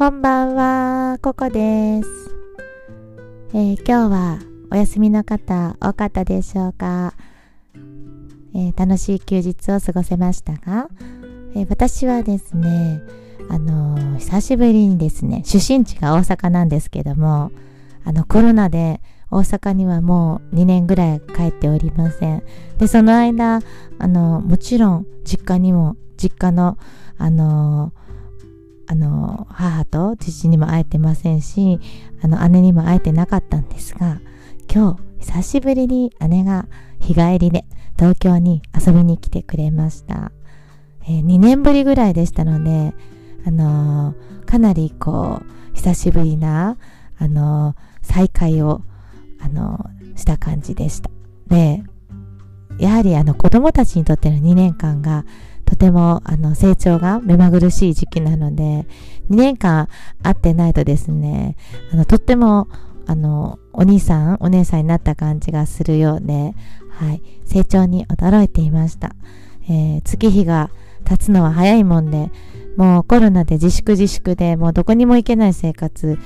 こんばんは、ココです、えー、今日はお休みの方多かったでしょうか、えー、楽しい休日を過ごせましたが、えー、私はですね、あの久しぶりにですね、出身地が大阪なんですけども、あのコロナで大阪にはもう2年ぐらい帰っておりません。で、その間、あの、もちろん実家にも、実家の、あのあの母と父にも会えてませんしあの姉にも会えてなかったんですが今日久しぶりに姉が日帰りで東京に遊びに来てくれました、えー、2年ぶりぐらいでしたのであのー、かなりこう久しぶりなあのー、再会をあのした感じでした。でやはりあの子供たちにとっての2年間がとてもあの成長が目まぐるしい時期なので、2年間会ってないとですね、あのとってもあのお兄さん、お姉さんになった感じがするようで、はい、成長に驚いていました。えー、月日が経つのは早いもんで、もうコロナで自粛自粛でもうどこにも行けない生活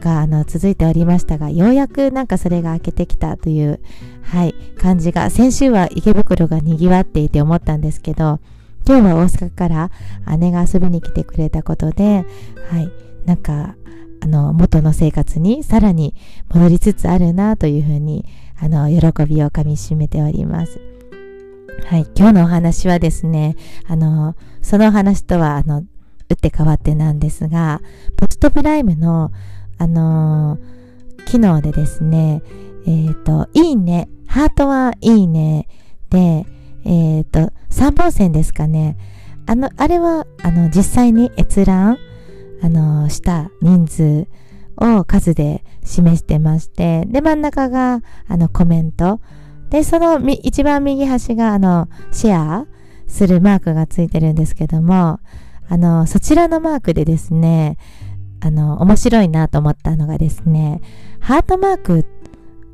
があの続いておりましたが、ようやくなんかそれが明けてきたという、はい、感じが、先週は池袋が賑わっていて思ったんですけど、今日は大阪から姉が遊びに来てくれたことで、はい、なんか、あの、元の生活にさらに戻りつつあるなというふうに、あの、喜びをかみしめております。はい、今日のお話はですね、あの、そのお話とは、あの、打って変わってなんですが、ポストプライムの、あの機能でですね、えっ、ー、と、いいね、ハートはいいねで、えっ、ー、と、3本線ですかね。あの、あれは、あの、実際に閲覧、あの、した人数を数で示してまして、で、真ん中が、あの、コメント。で、その一番右端が、あの、シェアするマークがついてるんですけども、あの、そちらのマークでですね、あの、面白いなと思ったのがですね、ハートマーク、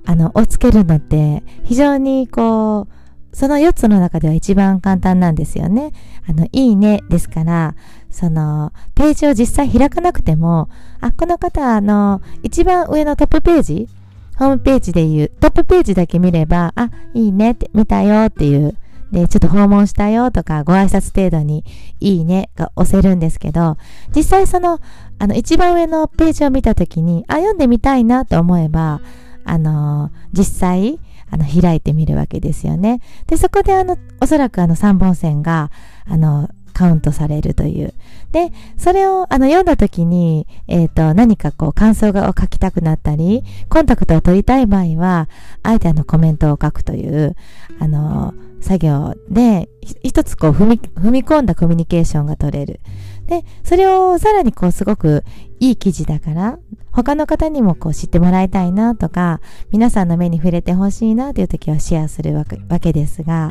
あの、をつけるのって、非常にこう、その4つの中では一番簡単なんですよね。あの、いいねですから、その、ページを実際開かなくても、あ、この方、あの、一番上のトップページ、ホームページで言う、トップページだけ見れば、あ、いいねって、見たよっていう、で、ちょっと訪問したよとか、ご挨拶程度に、いいねが押せるんですけど、実際その、あの、一番上のページを見たときに、あ、読んでみたいなと思えば、あの、実際、あの、開いてみるわけですよね。で、そこであの、おそらくあの3本線が、あの、カウントされるという。で、それをあの読んだ時に、えっ、ー、と、何かこう感想がを書きたくなったり、コンタクトを取りたい場合は、あえてあのコメントを書くという、あの、作業で、一つこう踏み、踏み込んだコミュニケーションが取れる。で、それをさらにこうすごくいい記事だから、他の方にもこう知ってもらいたいなとか、皆さんの目に触れてほしいなという時はシェアするわけわけですが、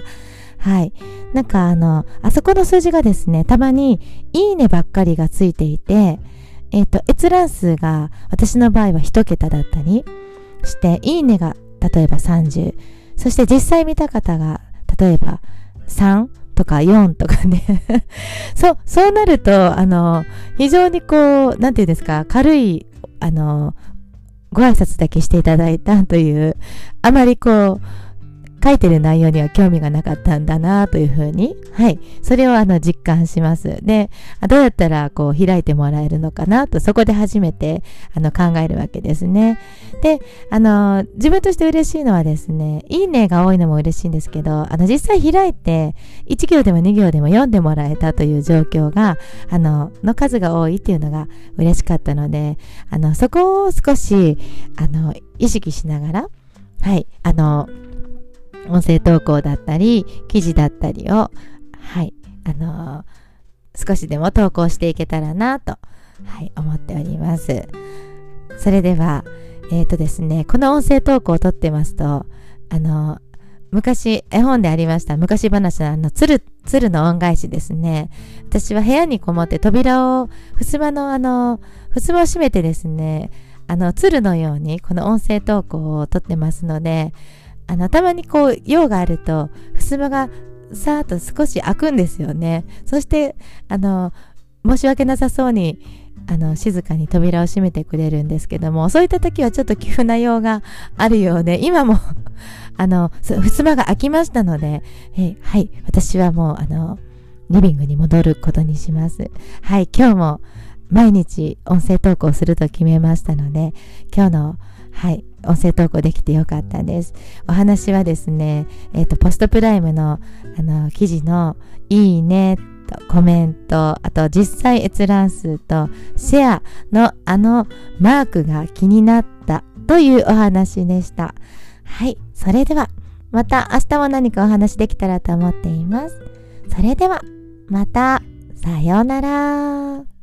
はい。なんかあの、あそこの数字がですね、たまにいいねばっかりがついていて、えっ、ー、と、閲覧数が私の場合は一桁だったりして、いいねが例えば30、そして実際見た方が例えば3、とか4とかね。そう、そうなると、あの、非常にこう、何て言うんですか、軽い、あの、ご挨拶だけしていただいたという、あまりこう、書いてる内容には興味がなかったんだなというふうに、はい、それをあの実感します。で、どうやったらこう開いてもらえるのかなと、そこで初めてあの考えるわけですね。で、あの、自分として嬉しいのはですね、いいねが多いのも嬉しいんですけど、あの実際開いて1行でも2行でも読んでもらえたという状況が、あの、の数が多いっていうのが嬉しかったので、あの、そこを少し、あの、意識しながら、はい、あの、音声投稿だったり、記事だったりを、はい、あのー、少しでも投稿していけたらなと、はい、思っております。それでは、えっ、ー、とですね、この音声投稿を撮ってますと、あのー、昔、絵本でありました、昔話のあの、鶴、鶴の恩返しですね。私は部屋にこもって扉を、襖のあの、襖を閉めてですね、あの、鶴のようにこの音声投稿を撮ってますので、あの、たまにこう、用があると、襖がさーっと少し開くんですよね。そして、あの、申し訳なさそうに、あの、静かに扉を閉めてくれるんですけども、そういった時はちょっと急な用があるようで、今も あの、襖が開きましたので、えはい、私はもう、あの、リビングに戻ることにします。はい、今日も毎日音声投稿すると決めましたので、今日の、はい、音声投稿できてよかったです。お話はですね、えっ、ー、と、ポストプライムの、あの、記事の、いいね、とコメント、あと実際閲覧数とシェアのあのマークが気になったというお話でした。はい。それでは、また明日も何かお話できたらと思っています。それでは、また、さようなら。